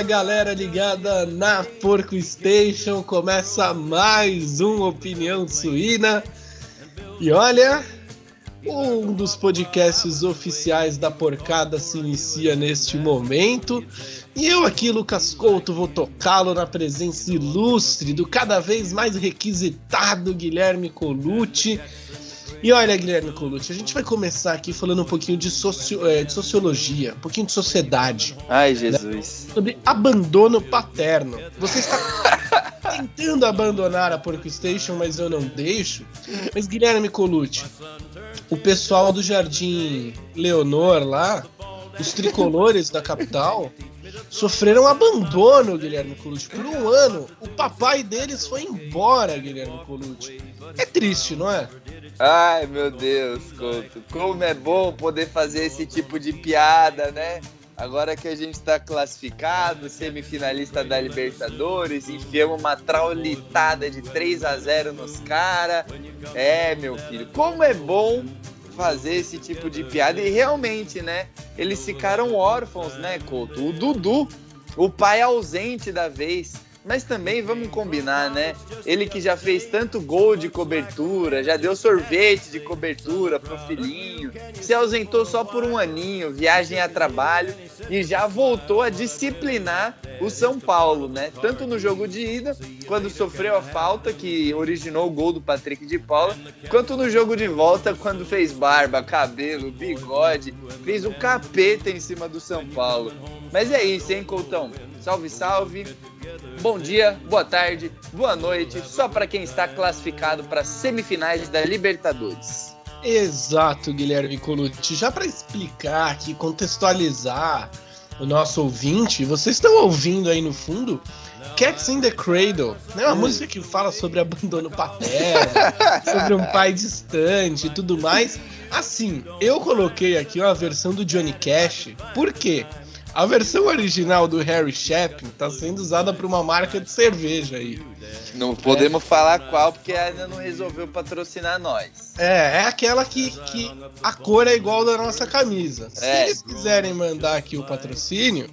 Fala galera ligada na Porco Station, começa mais um Opinião Suína. E olha, um dos podcasts oficiais da Porcada se inicia neste momento. E eu aqui, Lucas Couto, vou tocá-lo na presença ilustre do cada vez mais requisitado Guilherme Colucci. E olha, Guilherme Colucci, a gente vai começar aqui falando um pouquinho de, socio, é, de sociologia, um pouquinho de sociedade. Ai, Jesus. Né? Sobre abandono paterno. Você está tentando abandonar a Porco Station, mas eu não deixo. Mas, Guilherme Colucci, o pessoal do Jardim Leonor lá, os tricolores da capital, sofreram abandono, Guilherme Colucci. Por um ano, o papai deles foi embora, Guilherme Colucci. É triste, não é? Ai, meu Deus, Couto. Como é bom poder fazer esse tipo de piada, né? Agora que a gente está classificado, semifinalista da Libertadores, enfiamos uma traulitada de 3 a 0 nos caras. É, meu filho, como é bom fazer esse tipo de piada. E realmente, né? Eles ficaram órfãos, né, Couto? O Dudu, o pai ausente da vez mas também vamos combinar, né? Ele que já fez tanto gol de cobertura, já deu sorvete de cobertura pro filhinho, se ausentou só por um aninho, viagem a trabalho e já voltou a disciplinar o São Paulo, né? Tanto no jogo de ida, quando sofreu a falta que originou o gol do Patrick de Paula, quanto no jogo de volta, quando fez barba, cabelo, bigode, fez o capeta em cima do São Paulo. Mas é isso, hein, Coutão? Salve, salve. Bom dia, boa tarde, boa noite, só para quem está classificado para semifinais da Libertadores. Exato, Guilherme Colucci. Já para explicar aqui, contextualizar o nosso ouvinte, vocês estão ouvindo aí no fundo Cats in the Cradle, né? Uma hum. música que fala sobre abandono paterno, sobre um pai distante e tudo mais. Assim, eu coloquei aqui uma versão do Johnny Cash, por quê? A versão original do Harry Chapin tá sendo usada por uma marca de cerveja aí. Não podemos é. falar qual, porque ainda não resolveu patrocinar nós. É, é aquela que, que a cor é igual da nossa camisa. Se é. eles quiserem mandar aqui o patrocínio,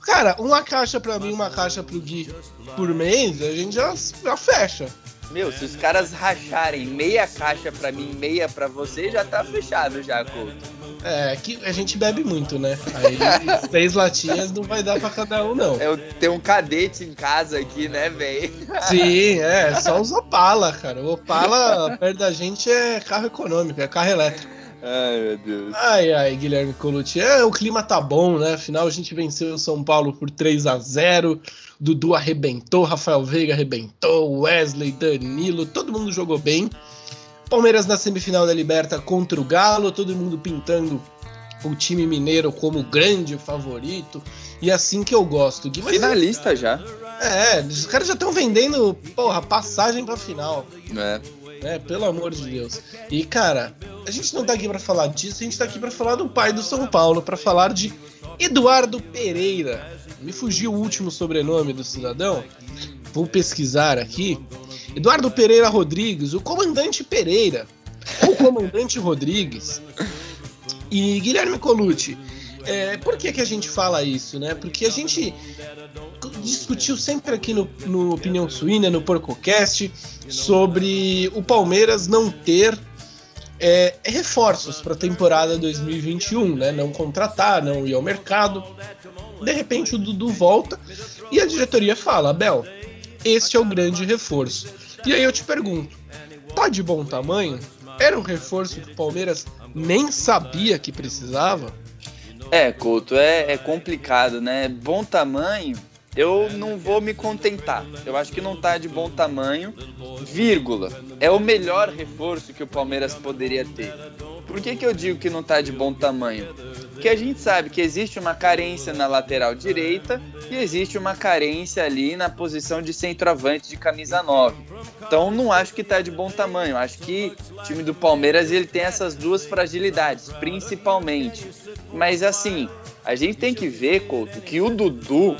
cara, uma caixa para mim, uma caixa pro Gui por mês, a gente já, já fecha. Meu, se os caras racharem meia caixa para mim, meia para você, já tá fechado já, Couto. É, que a gente bebe muito, né? Aí seis latinhas não vai dar pra cada um, não. Eu tenho um cadete em casa aqui, né, velho? Sim, é, só os Opala, cara. O Opala perto da gente é carro econômico, é carro elétrico. Ai, meu Deus. Ai, ai, Guilherme Colucci. É, o clima tá bom, né? Afinal, a gente venceu o São Paulo por 3 a 0 Dudu arrebentou, Rafael Veiga arrebentou, Wesley, Danilo, todo mundo jogou bem. Palmeiras na semifinal da Liberta contra o Galo, todo mundo pintando o time mineiro como grande favorito. E assim que eu gosto. Finalista é... já. É, os caras já estão vendendo, porra, passagem pra final. É. É, pelo amor de Deus. E, cara, a gente não tá aqui para falar disso, a gente tá aqui para falar do pai do São Paulo, para falar de Eduardo Pereira. Me fugiu o último sobrenome do cidadão. Vou pesquisar aqui. Eduardo Pereira Rodrigues, o comandante Pereira, o comandante Rodrigues. E Guilherme Colucci, é, por que, que a gente fala isso, né? Porque a gente discutiu sempre aqui no, no Opinião Suína, no PorcoCast, sobre o Palmeiras não ter é, reforços para a temporada 2021, né? Não contratar, não ir ao mercado. De repente o Dudu volta e a diretoria fala: Abel, este é o grande reforço. E aí eu te pergunto: tá de bom tamanho? Era um reforço que o Palmeiras nem sabia que precisava? É, Couto, é, é complicado, né? Bom tamanho, eu não vou me contentar. Eu acho que não tá de bom tamanho, vírgula. É o melhor reforço que o Palmeiras poderia ter. Por que, que eu digo que não tá de bom tamanho? Porque a gente sabe que existe uma carência na lateral direita e existe uma carência ali na posição de centroavante de camisa 9. Então não acho que tá de bom tamanho. Acho que o time do Palmeiras ele tem essas duas fragilidades, principalmente. Mas assim, a gente tem que ver, Couto, que o Dudu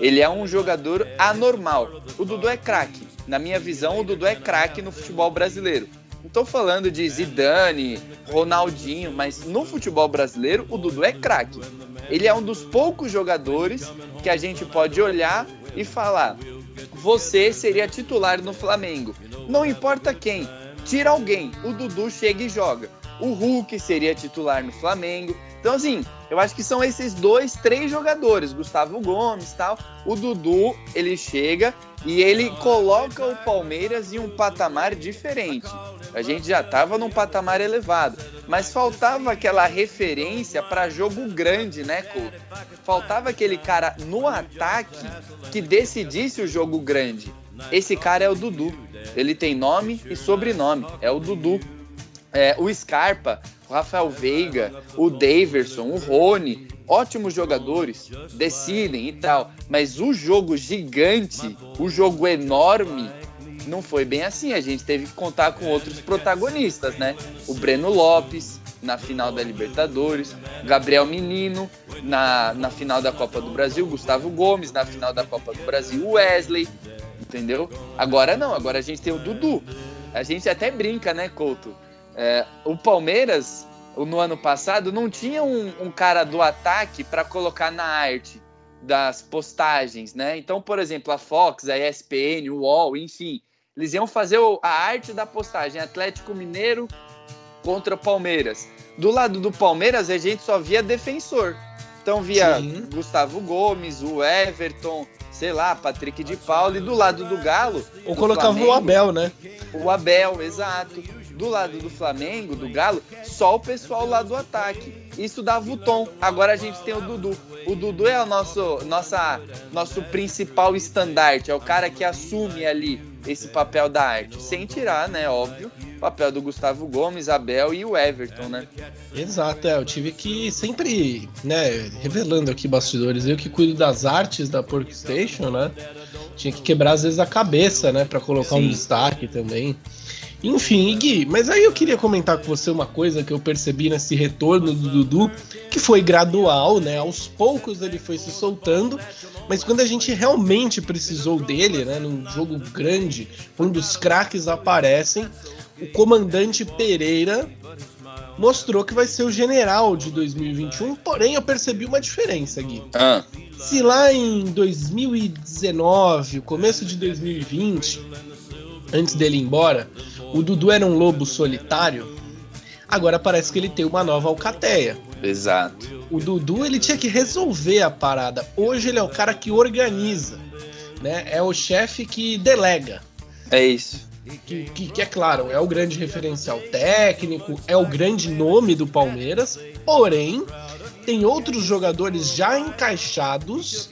ele é um jogador anormal. O Dudu é craque. Na minha visão, o Dudu é craque no futebol brasileiro. Não estou falando de Zidane, Ronaldinho, mas no futebol brasileiro, o Dudu é craque. Ele é um dos poucos jogadores que a gente pode olhar e falar: você seria titular no Flamengo. Não importa quem, tira alguém, o Dudu chega e joga. O Hulk seria titular no Flamengo. Então, assim, eu acho que são esses dois, três jogadores, Gustavo Gomes tal. O Dudu, ele chega e ele coloca o Palmeiras em um patamar diferente. A gente já estava num patamar elevado, mas faltava aquela referência para jogo grande, né, Couto? Faltava aquele cara no ataque que decidisse o jogo grande. Esse cara é o Dudu. Ele tem nome e sobrenome, é o Dudu. É, o Scarpa, o Rafael Veiga, o Daverson, o Rony, ótimos jogadores, decidem e tal. Mas o jogo gigante, o jogo enorme, não foi bem assim. A gente teve que contar com outros protagonistas, né? O Breno Lopes na final da Libertadores, Gabriel Menino na, na final da Copa do Brasil, Gustavo Gomes na final da Copa do Brasil, Wesley, entendeu? Agora não, agora a gente tem o Dudu. A gente até brinca, né, Couto? É, o Palmeiras, no ano passado, não tinha um, um cara do ataque para colocar na arte das postagens, né? Então, por exemplo, a Fox, a ESPN, o UOL, enfim, eles iam fazer a arte da postagem Atlético Mineiro contra Palmeiras. Do lado do Palmeiras, a gente só via defensor. Então via Sim. Gustavo Gomes, o Everton, sei lá, Patrick de Paulo, e do lado do Galo. Ou colocava Flamengo, o Abel, né? O Abel, exato do lado do Flamengo, do Galo, só o pessoal lá do ataque. Isso dava o tom. Agora a gente tem o Dudu. O Dudu é o nosso, nossa, nosso principal estandarte, é o cara que assume ali esse papel da arte. Sem tirar, né, óbvio, o papel do Gustavo Gomes, Abel e o Everton, né? Exato, é, eu tive que sempre, né, revelando aqui bastidores, eu que cuido das artes da Porkstation, né? Tinha que quebrar às vezes a cabeça, né, para colocar Sim. um destaque também. Enfim, Gui, mas aí eu queria comentar com você uma coisa que eu percebi nesse retorno do Dudu, que foi gradual, né? Aos poucos ele foi se soltando, mas quando a gente realmente precisou dele, né, num jogo grande, quando os craques aparecem, o comandante Pereira mostrou que vai ser o general de 2021, porém eu percebi uma diferença, Gui. Ah. Se lá em 2019, o começo de 2020, antes dele ir embora, o Dudu era um lobo solitário, agora parece que ele tem uma nova alcateia. Exato. O Dudu ele tinha que resolver a parada. Hoje ele é o cara que organiza, né? É o chefe que delega. É isso. Que, que, que, é claro, é o grande referencial técnico, é o grande nome do Palmeiras, porém, tem outros jogadores já encaixados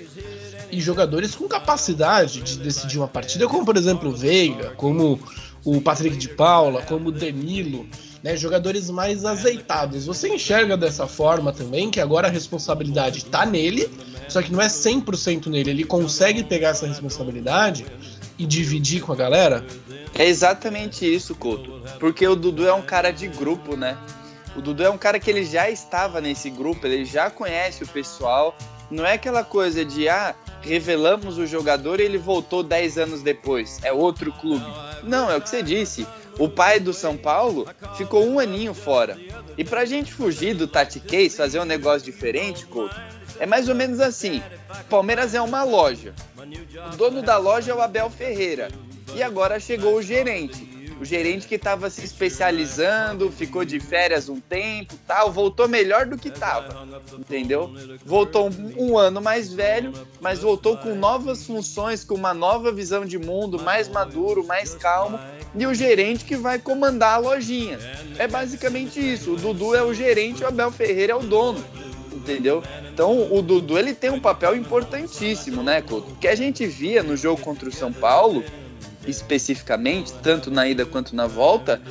e jogadores com capacidade de decidir uma partida, como por exemplo o Veiga, como o Patrick de Paula, como o Danilo, né, jogadores mais azeitados. Você enxerga dessa forma também que agora a responsabilidade está nele, só que não é 100% nele, ele consegue pegar essa responsabilidade e dividir com a galera? É exatamente isso, Couto. Porque o Dudu é um cara de grupo, né? O Dudu é um cara que ele já estava nesse grupo, ele já conhece o pessoal. Não é aquela coisa de, ah, revelamos o jogador e ele voltou 10 anos depois. É outro clube. Não, é o que você disse. O pai do São Paulo ficou um aninho fora. E pra gente fugir do Tati Case, fazer um negócio diferente, Couto, é mais ou menos assim. Palmeiras é uma loja. O dono da loja é o Abel Ferreira. E agora chegou o gerente o gerente que estava se especializando, ficou de férias um tempo, tal, voltou melhor do que estava, entendeu? Voltou um, um, ano mais velho, mas voltou com novas funções, com uma nova visão de mundo, mais maduro, mais calmo, e o gerente que vai comandar a lojinha. É basicamente isso. O Dudu é o gerente, o Abel Ferreira é o dono entendeu? Então o Dudu ele tem um papel importantíssimo, né, Couto? Que a gente via no jogo contra o São Paulo especificamente, tanto na ida quanto na volta,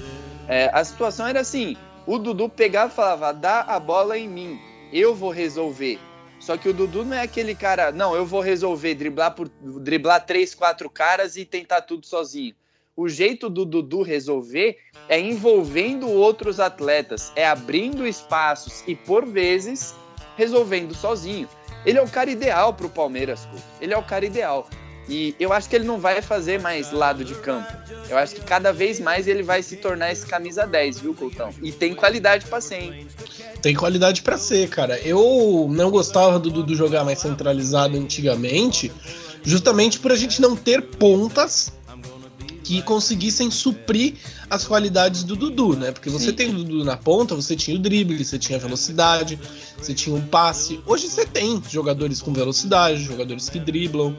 é, a situação era assim: o Dudu pegava e falava, dá a bola em mim, eu vou resolver. Só que o Dudu não é aquele cara, não, eu vou resolver, driblar, por, driblar três, quatro caras e tentar tudo sozinho. O jeito do Dudu resolver é envolvendo outros atletas, é abrindo espaços e, por vezes, resolvendo sozinho. Ele é o cara ideal para o Palmeiras, ele é o cara ideal. E eu acho que ele não vai fazer mais lado de campo. Eu acho que cada vez mais ele vai se tornar esse camisa 10, viu, Coutão? E tem qualidade pra ser, hein? Tem qualidade para ser, cara. Eu não gostava do Dudu jogar mais centralizado antigamente, justamente por a gente não ter pontas que conseguissem suprir as qualidades do Dudu, né? Porque você Sim. tem o Dudu na ponta, você tinha o drible, você tinha velocidade, você tinha um passe. Hoje você tem jogadores com velocidade, jogadores que driblam,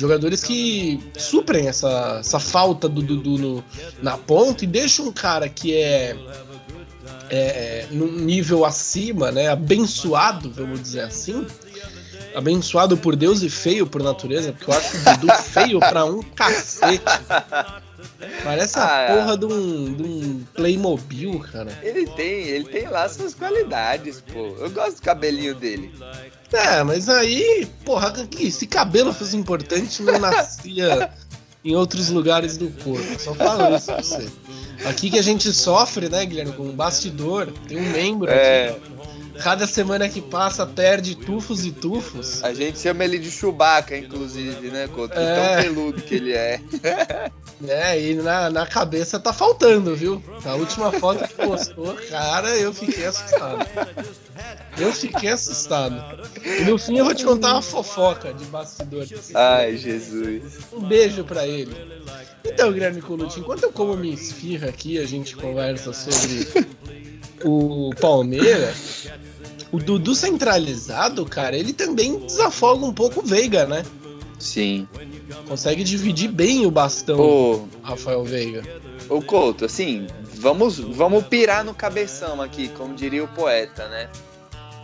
jogadores que suprem essa, essa falta do Dudu no, na ponta e deixa um cara que é, é num nível acima, né? Abençoado, vamos dizer assim abençoado por Deus e feio por natureza, porque eu acho o Dudu feio pra um cacete. Parece a ah, porra de um, de um Playmobil, cara. Ele tem, ele tem lá suas qualidades, pô. Eu gosto do cabelinho dele. É, mas aí, porra, se cabelo fosse importante, não nascia em outros lugares do corpo. Só falo isso pra você. Aqui que a gente sofre, né, Guilherme, com um bastidor, tem um membro é... aqui Cada semana que passa perde tufos e tufos. A gente chama ele de Chewbacca, inclusive, né, Couto? É... Tão peludo que ele é. É, e na, na cabeça tá faltando, viu? A última foto que postou, cara, eu fiquei assustado. Eu fiquei assustado. E no fim eu vou te contar uma fofoca de bastidor. Ai, Jesus. Um beijo para ele. Então, Guilherme Colucci, enquanto eu como minha esfirra aqui, a gente conversa sobre o Palmeiras. O Dudu centralizado, cara, ele também desafoga um pouco o Veiga, né? Sim. Consegue dividir bem o bastão, o Rafael Veiga. O Couto, assim, vamos, vamos pirar no cabeção aqui, como diria o poeta, né?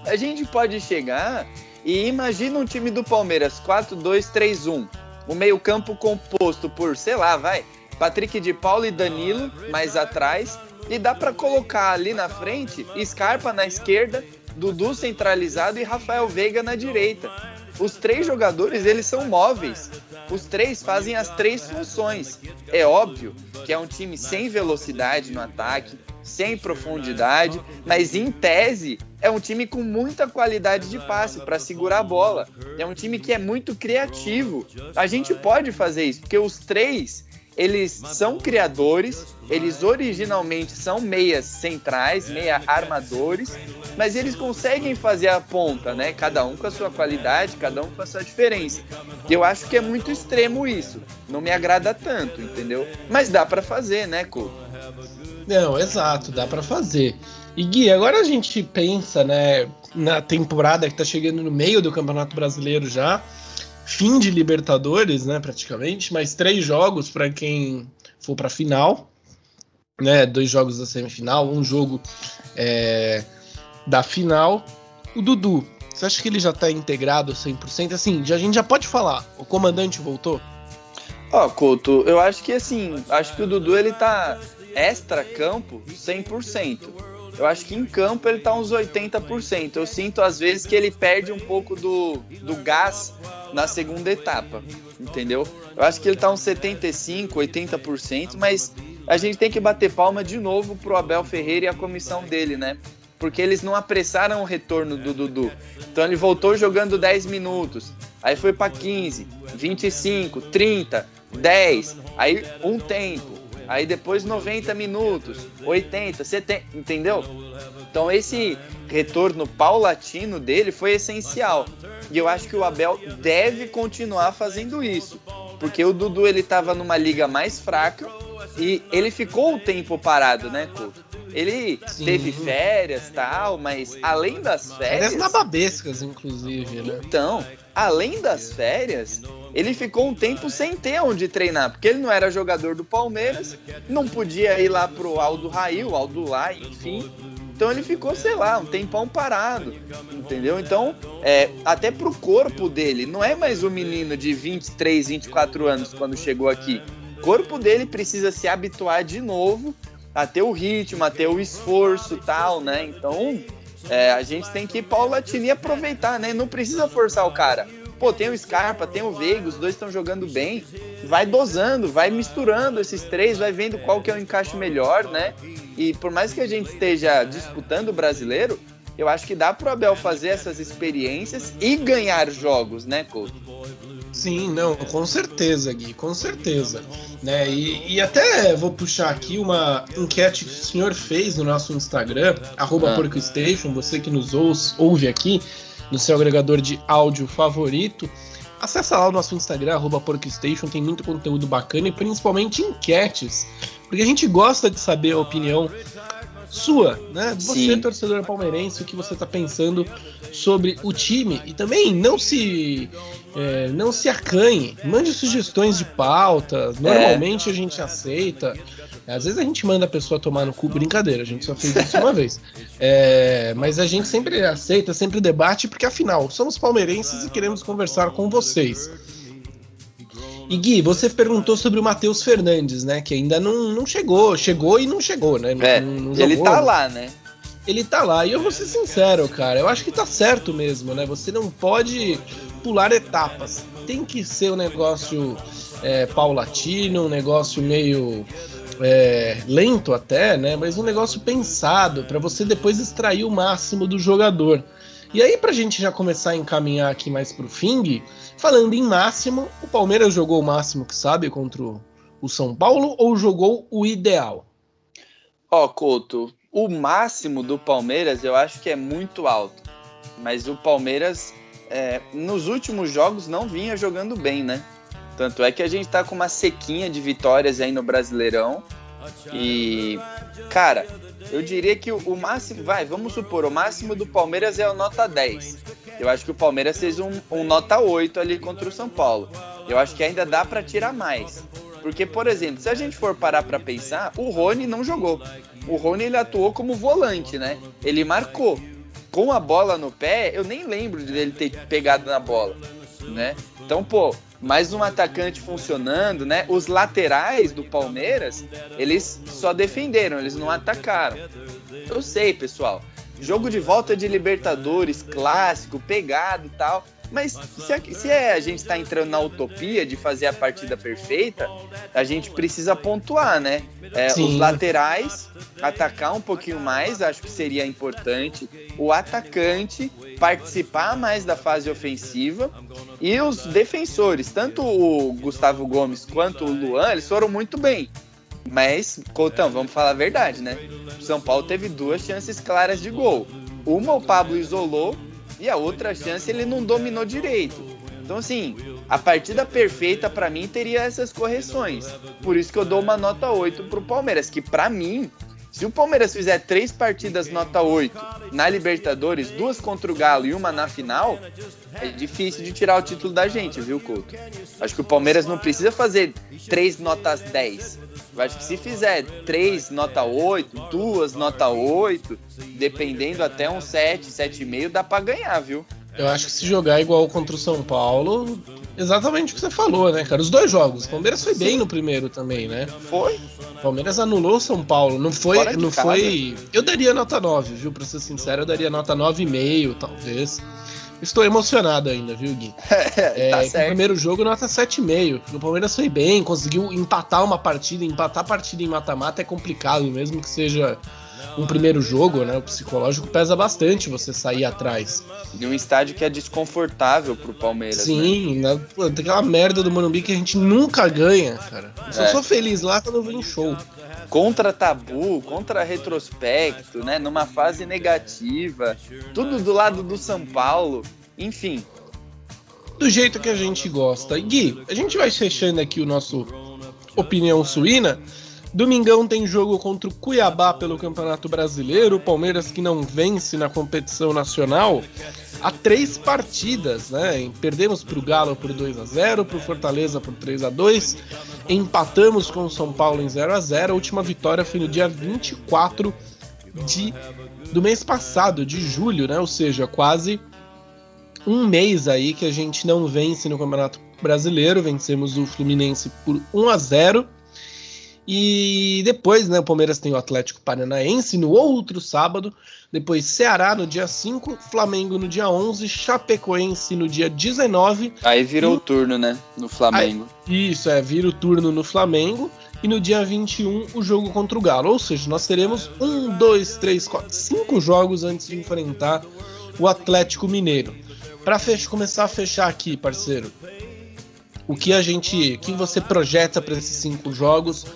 A gente pode chegar e imagina um time do Palmeiras 4-2-3-1. O meio-campo composto por, sei lá, vai, Patrick de Paulo e Danilo mais atrás. E dá para colocar ali na frente Scarpa na esquerda Dudu centralizado e Rafael Veiga na direita. Os três jogadores, eles são móveis. Os três fazem as três funções. É óbvio que é um time sem velocidade no ataque, sem profundidade, mas em tese é um time com muita qualidade de passe para segurar a bola. É um time que é muito criativo. A gente pode fazer isso, porque os três eles são criadores, eles originalmente são meias centrais, meia armadores, mas eles conseguem fazer a ponta, né? Cada um com a sua qualidade, cada um com a sua diferença. E eu acho que é muito extremo isso. Não me agrada tanto, entendeu? Mas dá para fazer, né, Couto? Não, exato, dá para fazer. E Gui, agora a gente pensa, né, na temporada que tá chegando no meio do Campeonato Brasileiro já fim de Libertadores, né, praticamente, mais três jogos para quem for para a final, né, dois jogos da semifinal, um jogo é, da final. O Dudu, você acha que ele já está integrado 100%? Assim, já, a gente já pode falar, o comandante voltou? Ó, oh, Couto, eu acho que assim, acho que o Dudu ele tá extra campo 100%. Eu acho que em campo ele tá uns 80%. Eu sinto às vezes que ele perde um pouco do, do gás na segunda etapa, entendeu? Eu acho que ele tá uns 75%, 80%, mas a gente tem que bater palma de novo pro Abel Ferreira e a comissão dele, né? Porque eles não apressaram o retorno do Dudu. Então ele voltou jogando 10 minutos, aí foi para 15, 25, 30, 10, aí um tempo, Aí depois 90 minutos, 80, 70, entendeu? Então esse retorno paulatino dele foi essencial. E eu acho que o Abel deve continuar fazendo isso. Porque o Dudu ele tava numa liga mais fraca e ele ficou o tempo parado, né, Couto? Ele Sim. teve férias tal, mas além das férias. Férias nababescas, inclusive, né? Então, além das férias, ele ficou um tempo sem ter onde treinar, porque ele não era jogador do Palmeiras, não podia ir lá pro Aldo Rail, Aldo lá, enfim. Então ele ficou, sei lá, um tempão parado, entendeu? Então, é, até pro corpo dele, não é mais um menino de 23, 24 anos quando chegou aqui. O corpo dele precisa se habituar de novo a ter o ritmo, a ter o esforço tal, né? Então, é, a gente tem que ir paulatino e aproveitar, né? Não precisa forçar o cara. Pô, tem o Scarpa, tem o Veiga, os dois estão jogando bem. Vai dosando, vai misturando esses três, vai vendo qual que é o encaixe melhor, né? E por mais que a gente esteja disputando o brasileiro, eu acho que dá pro Abel fazer essas experiências e ganhar jogos, né, Couto? Sim, não, com certeza, Gui, com certeza. Né? E, e até vou puxar aqui uma enquete que o senhor fez no nosso Instagram, arroba ah. PorcoStation, você que nos ouve aqui no seu agregador de áudio favorito. Acessa lá o nosso Instagram, arroba PorcoStation, tem muito conteúdo bacana e principalmente enquetes, porque a gente gosta de saber a opinião sua, né? Você, Sim. torcedor palmeirense, o que você está pensando sobre o time e também não se é, não se acanhe, mande sugestões de pauta. Normalmente é. a gente aceita. Às vezes a gente manda a pessoa tomar no cu, brincadeira, a gente só fez isso uma vez. É, mas a gente sempre aceita, sempre debate, porque afinal, somos palmeirenses e queremos conversar com vocês. E Gui, você perguntou sobre o Matheus Fernandes, né? Que ainda não, não chegou, chegou e não chegou, né? É, não, não ele tá lá, né? Ele tá lá, e eu vou ser sincero, cara, eu acho que tá certo mesmo, né? Você não pode pular etapas. Tem que ser um negócio é, paulatino, um negócio meio é, lento até, né? Mas um negócio pensado para você depois extrair o máximo do jogador. E aí, pra gente já começar a encaminhar aqui mais pro fim, falando em máximo, o Palmeiras jogou o máximo que sabe contra o São Paulo ou jogou o ideal? Ó, oh, Couto, o máximo do Palmeiras eu acho que é muito alto. Mas o Palmeiras, é, nos últimos jogos, não vinha jogando bem, né? Tanto é que a gente tá com uma sequinha de vitórias aí no Brasileirão. E, cara, eu diria que o, máximo, vai, vamos supor, o máximo do Palmeiras é o nota 10. Eu acho que o Palmeiras fez um, um nota 8 ali contra o São Paulo. Eu acho que ainda dá para tirar mais. Porque, por exemplo, se a gente for parar para pensar, o Rony não jogou. O Rony ele atuou como volante, né? Ele marcou. Com a bola no pé, eu nem lembro dele ter pegado na bola, né? Então, pô, mais um atacante funcionando, né? Os laterais do Palmeiras, eles só defenderam, eles não atacaram. Eu sei, pessoal. Jogo de volta de Libertadores, clássico, pegado e tal. Mas se a, se a gente está entrando na utopia de fazer a partida perfeita, a gente precisa pontuar, né? É, os laterais atacar um pouquinho mais, acho que seria importante. O atacante participar mais da fase ofensiva e os defensores, tanto o Gustavo Gomes quanto o Luan, eles foram muito bem. Mas, Coutão, vamos falar a verdade, né? O São Paulo teve duas chances claras de gol. Uma o Pablo isolou e a outra chance ele não dominou direito. Então, assim, a partida perfeita para mim teria essas correções. Por isso que eu dou uma nota 8 pro Palmeiras, que para mim, se o Palmeiras fizer três partidas nota 8 na Libertadores, duas contra o Galo e uma na final, é difícil de tirar o título da gente, viu, Couto? Acho que o Palmeiras não precisa fazer três notas 10. Eu acho que se fizer três nota 8, duas nota 8, dependendo até um 7, 7,5, dá para ganhar, viu? Eu acho que se jogar igual contra o São Paulo, exatamente o que você falou, né, cara? Os dois jogos. O Palmeiras foi bem no primeiro também, né? Foi. O Palmeiras anulou o São Paulo. Não foi. Não foi. Eu daria nota 9, viu? Pra ser sincero, eu daria nota 9,5, talvez. Estou emocionado ainda, viu, Gui? é, tá certo. primeiro jogo, nota 7,5. O Palmeiras foi bem, conseguiu empatar uma partida. Empatar a partida em mata-mata é complicado, mesmo que seja um primeiro jogo, né? O psicológico pesa bastante você sair atrás. De um estádio que é desconfortável pro Palmeiras. Sim, né? Pô, tem aquela merda do Morumbi que a gente nunca ganha, cara. Eu só é. sou feliz lá quando eu em show. Contra tabu, contra retrospecto, né? Numa fase negativa. Tudo do lado do São Paulo. Enfim. Do jeito que a gente gosta. Gui, a gente vai fechando aqui o nosso Opinião Suína. Domingão tem jogo contra o Cuiabá pelo Campeonato Brasileiro. O Palmeiras que não vence na competição nacional há três partidas, né? Perdemos para o Galo por 2 a 0 para o Fortaleza por 3 a 2 empatamos com o São Paulo em 0 a 0 A última vitória foi no dia 24 de, do mês passado, de julho, né? Ou seja, quase um mês aí que a gente não vence no Campeonato Brasileiro. Vencemos o Fluminense por 1 a 0 e depois, né, o Palmeiras tem o Atlético Paranaense no outro sábado, depois Ceará no dia 5, Flamengo no dia 11, Chapecoense no dia 19. Aí virou o turno, né, no Flamengo. Aí, isso, é, vira o turno no Flamengo. E no dia 21, o jogo contra o Galo. Ou seja, nós teremos um, dois, três, quatro, cinco jogos antes de enfrentar o Atlético Mineiro. Para começar a fechar aqui, parceiro, o que a gente, o que você projeta para esses cinco jogos,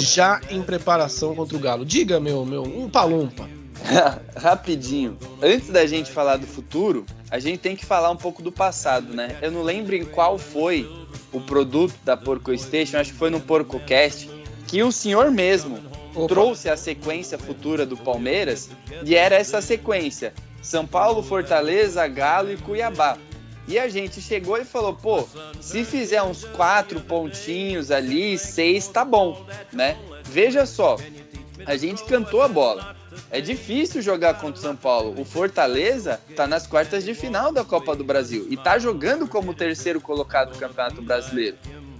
já em preparação contra o Galo. Diga, meu, meu, um palumpa. Rapidinho. Antes da gente falar do futuro, a gente tem que falar um pouco do passado, né? Eu não lembro em qual foi o produto da Porco Station, acho que foi no PorcoCast, que o senhor mesmo Opa. trouxe a sequência futura do Palmeiras e era essa sequência: São Paulo, Fortaleza, Galo e Cuiabá. E a gente chegou e falou, pô, se fizer uns quatro pontinhos ali, seis, tá bom, né? Veja só, a gente cantou a bola. É difícil jogar contra o São Paulo. O Fortaleza tá nas quartas de final da Copa do Brasil e tá jogando como terceiro colocado do Campeonato Brasileiro.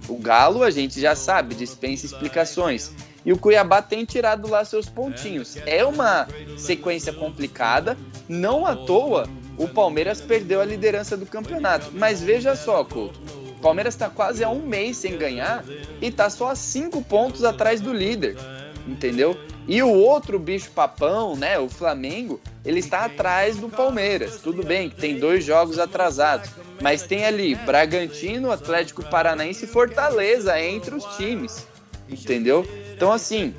O Galo, a gente já sabe, dispensa explicações. E o Cuiabá tem tirado lá seus pontinhos. É uma sequência complicada, não à toa o Palmeiras perdeu a liderança do campeonato. Mas veja só, Couto. O Palmeiras está quase há um mês sem ganhar e está só a cinco pontos atrás do líder. Entendeu? E o outro bicho papão, né, o Flamengo, ele está atrás do Palmeiras. Tudo bem que tem dois jogos atrasados, mas tem ali Bragantino, Atlético Paranaense e Fortaleza entre os times. Entendeu? Então assim,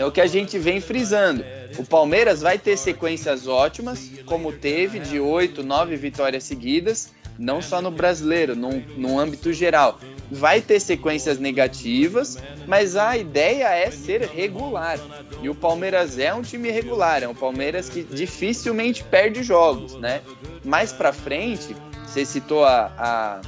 é o que a gente vem frisando. O Palmeiras vai ter sequências ótimas, como teve de oito, nove vitórias seguidas, não só no brasileiro, no, no âmbito geral vai ter sequências negativas, mas a ideia é ser regular. E o Palmeiras é um time regular, é um Palmeiras que dificilmente perde jogos, né? Mais para frente, você citou a, a,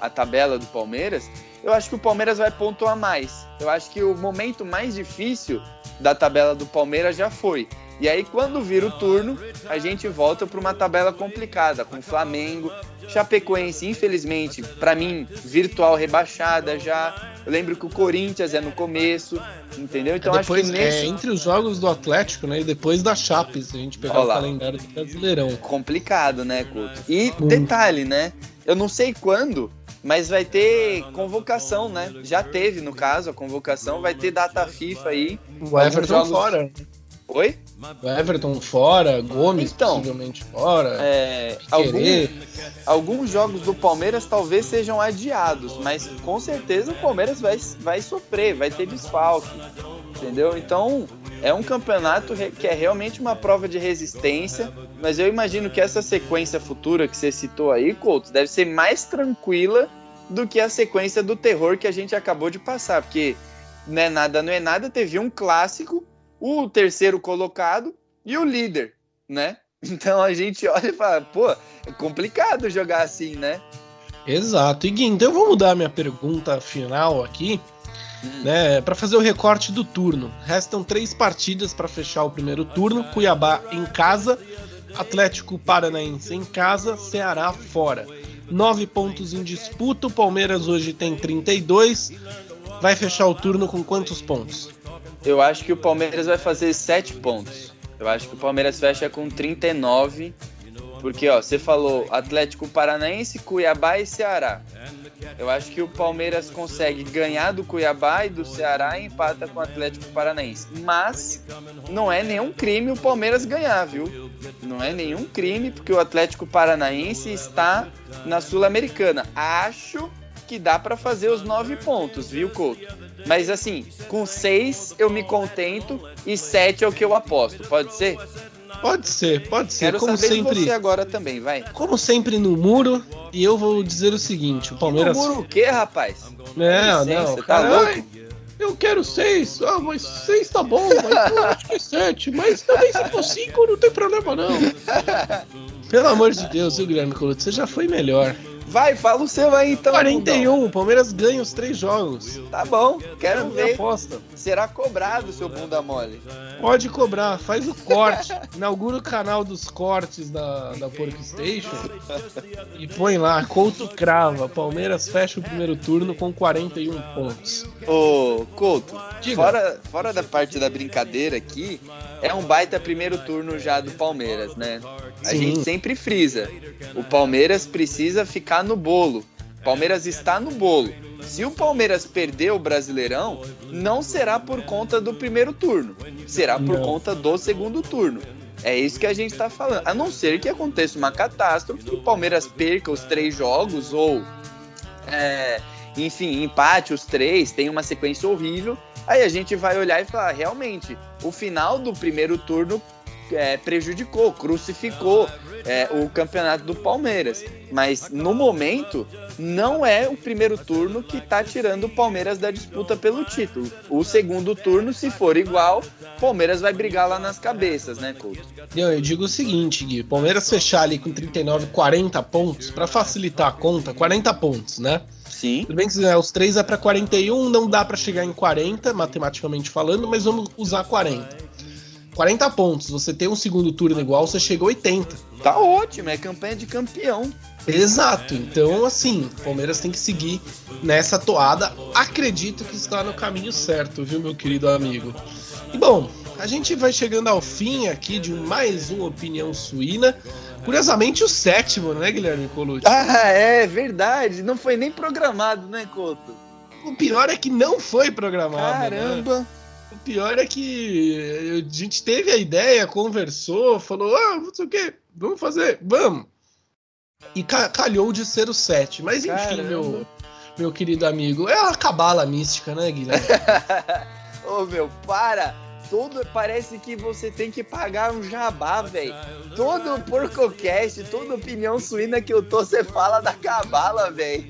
a tabela do Palmeiras, eu acho que o Palmeiras vai pontuar mais. Eu acho que o momento mais difícil da tabela do Palmeiras já foi. E aí, quando vira o turno, a gente volta para uma tabela complicada, com Flamengo, Chapecoense, infelizmente, para mim, virtual rebaixada já. Eu lembro que o Corinthians é no começo, entendeu? Então é depois, acho que nesse... é entre os jogos do Atlético, né, e depois da Chape, se a gente pegar o calendário do Brasileirão. Complicado, né, Couto? E hum. detalhe, né? Eu não sei quando, mas vai ter convocação, né? Já teve, no caso, a convocação, vai ter data FIFA aí. O Everton jogos... fora. Oi? O Everton fora, Gomes então, possivelmente fora. É, algum, alguns jogos do Palmeiras talvez sejam adiados, mas com certeza o Palmeiras vai, vai sofrer, vai ter desfalque. Entendeu? Então é um campeonato que é realmente uma prova de resistência, mas eu imagino que essa sequência futura que você citou aí, Couto, deve ser mais tranquila do que a sequência do terror que a gente acabou de passar, porque não é nada, não é nada, teve um clássico o terceiro colocado e o líder, né? Então a gente olha e fala, pô, é complicado jogar assim, né? Exato. E Gui, então eu vou mudar minha pergunta final aqui, né, para fazer o recorte do turno. Restam três partidas para fechar o primeiro turno: Cuiabá em casa, Atlético Paranaense em casa, Ceará fora. Nove pontos em disputa. O Palmeiras hoje tem 32. Vai fechar o turno com quantos pontos? Eu acho que o Palmeiras vai fazer 7 pontos. Eu acho que o Palmeiras fecha com 39. Porque, ó, você falou Atlético Paranaense, Cuiabá e Ceará. Eu acho que o Palmeiras consegue ganhar do Cuiabá e do Ceará e empata com o Atlético Paranaense. Mas não é nenhum crime o Palmeiras ganhar, viu? Não é nenhum crime, porque o Atlético Paranaense está na Sul-Americana. Acho que dá para fazer os nove pontos, viu, Couto? Mas assim, com seis eu me contento e sete é o que eu aposto. Pode ser? Pode ser, pode ser. Quero como sempre. você agora também, vai. Como sempre no muro, e eu vou dizer o seguinte: o Palmeiras. no muro o quê, rapaz? Não, não. Tá cara, louco? eu quero seis. Ah, mas seis tá bom, mas eu acho que é sete. Mas também se for cinco, não tem problema, não. Pelo amor de Deus, viu, Guilherme Coluto? Você já foi melhor. Vai, fala o seu aí então. 41, o Palmeiras ganha os três jogos. Tá bom, quero ver. Aposta. Será cobrado seu bunda mole. Pode cobrar, faz o corte. Inaugura o canal dos cortes da, da Porco Station e põe lá, Couto crava. Palmeiras fecha o primeiro turno com 41 pontos. Ô, Couto, fora, fora da parte da brincadeira aqui, é um baita primeiro turno já do Palmeiras, né? A Sim. gente sempre frisa. O Palmeiras precisa ficar no bolo. O Palmeiras está no bolo. Se o Palmeiras perder o Brasileirão, não será por conta do primeiro turno, será por não. conta do segundo turno. É isso que a gente está falando. A não ser que aconteça uma catástrofe, que o Palmeiras perca os três jogos ou é, enfim, empate os três, tem uma sequência horrível. Aí a gente vai olhar e falar, realmente, o final do primeiro turno é, prejudicou, crucificou é, o campeonato do Palmeiras. Mas no momento, não é o primeiro turno que está tirando o Palmeiras da disputa pelo título. O segundo turno, se for igual, Palmeiras vai brigar lá nas cabeças, né, Couto? Eu, eu digo o seguinte, Gui: Palmeiras fechar ali com 39, 40 pontos, para facilitar a conta, 40 pontos, né? Sim. Tudo bem que né, os três é para 41, não dá para chegar em 40, matematicamente falando, mas vamos usar 40. 40 pontos, você tem um segundo turno igual, você chega a 80. Tá ótimo, é campanha de campeão. Exato, então assim, o Palmeiras tem que seguir nessa toada. Acredito que está no caminho certo, viu, meu querido amigo? E bom, a gente vai chegando ao fim aqui de mais uma opinião suína. Curiosamente, o sétimo, né, Guilherme Colucci? Ah, é verdade. Não foi nem programado, né, Couto? O pior é que não foi programado. Né? Caramba! Né? O pior é que a gente teve a ideia, conversou, falou, ah, não sei o que, vamos fazer, vamos. E calhou de ser o 7. Mas enfim, meu, meu querido amigo, é a cabala mística, né, Guilherme? Ô oh, meu, para! Todo parece que você tem que pagar um jabá, velho. Todo porcocast, toda opinião suína que eu tô, você fala da cabala, velho.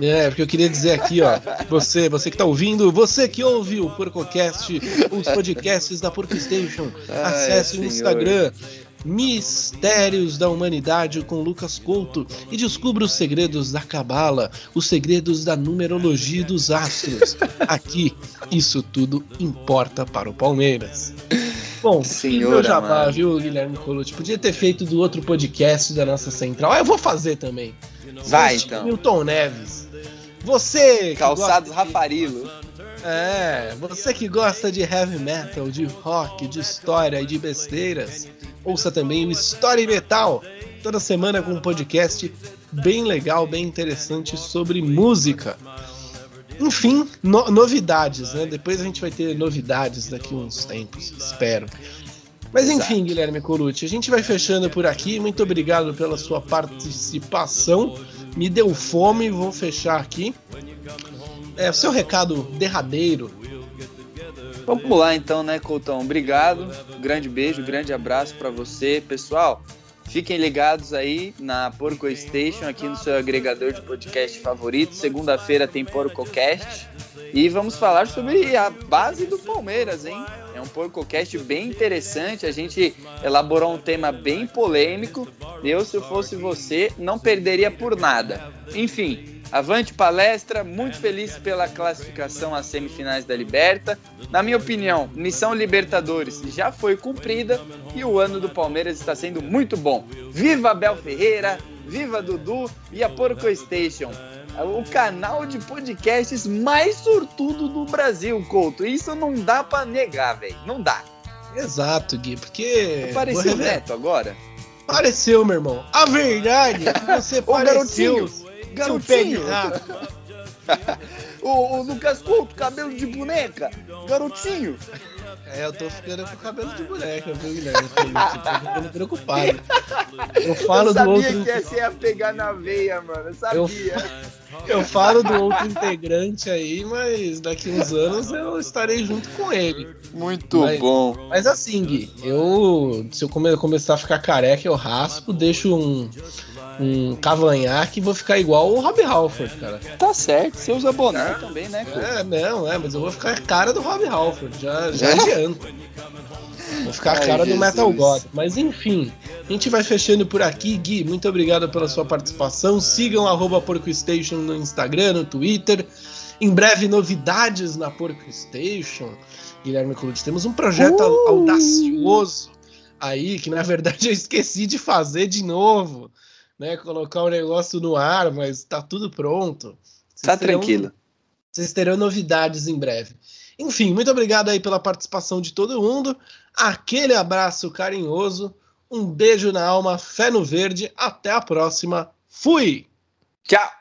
É, porque eu queria dizer aqui, ó, você, você que tá ouvindo, você que ouve o porcocast, os podcasts da Porco Station, acesse o Instagram Mistérios da Humanidade com Lucas Couto e descubra os segredos da Cabala, os segredos da numerologia dos astros. Aqui, isso tudo importa para o Palmeiras. Bom, Senhora, meu jabá, mano. viu, Guilherme Colucci? Podia ter feito do outro podcast da nossa central. Ah, eu vou fazer também. Vai, então. Milton Neves. Você. Calçados Rafarilo. É, você que gosta de heavy metal, de rock, de história e de besteiras Ouça também o Story Metal, toda semana com um podcast bem legal, bem interessante sobre música. Enfim, no novidades, né? Depois a gente vai ter novidades daqui a uns tempos, espero. Mas enfim, Exato. Guilherme Colucci, a gente vai fechando por aqui. Muito obrigado pela sua participação. Me deu fome, vou fechar aqui. É, o seu recado derradeiro Vamos lá então, né, Coutão? Obrigado. Grande beijo, grande abraço para você, pessoal. Fiquem ligados aí na Porco Station, aqui no seu agregador de podcast favorito. Segunda-feira tem PorcoCast. E vamos falar sobre a base do Palmeiras, hein? É um PorcoCast bem interessante. A gente elaborou um tema bem polêmico. Eu, se eu fosse você, não perderia por nada. Enfim, Avante palestra, muito feliz pela classificação às semifinais da Liberta. Na minha opinião, missão Libertadores já foi cumprida e o ano do Palmeiras está sendo muito bom. Viva Abel Ferreira, viva Dudu e a Porco Station, o canal de podcasts mais sortudo do Brasil, Couto. Isso não dá para negar, velho. Não dá. Exato, Gui, porque. Apareceu o Neto agora? Apareceu, meu irmão. A verdade é que você pareceu. Garotinho! o, o Lucas Couto, cabelo de boneca, garotinho. É, eu tô ficando com cabelo de boneca, viu, Guilherme? Eu tô ficando preocupado. Eu falo eu do outro. Eu sabia que essa ia pegar na veia, mano. Eu sabia. Eu, eu falo do outro integrante aí, mas daqui uns anos eu estarei junto com ele. Muito mas, bom. Mas assim, Gui, eu. Se eu começar a ficar careca, eu raspo, deixo um um cavanhaque e vou ficar igual o Rob Halford, cara. Tá certo, você usa boné também, né? É, não, é, mas eu vou ficar a cara do Rob Halford, já, já é? adianto. Vou ficar a cara Ai, do Metal God. Mas enfim, a gente vai fechando por aqui. Gui, muito obrigado pela sua participação. Sigam arroba PorcoStation no Instagram, no Twitter. Em breve, novidades na PorcoStation. Guilherme Colucci, temos um projeto uh! audacioso aí, que na verdade eu esqueci de fazer de novo né, colocar o negócio no ar, mas tá tudo pronto. Vocês tá terão, tranquilo. Vocês terão novidades em breve. Enfim, muito obrigado aí pela participação de todo mundo. Aquele abraço carinhoso. Um beijo na alma, fé no verde. Até a próxima. Fui! Tchau!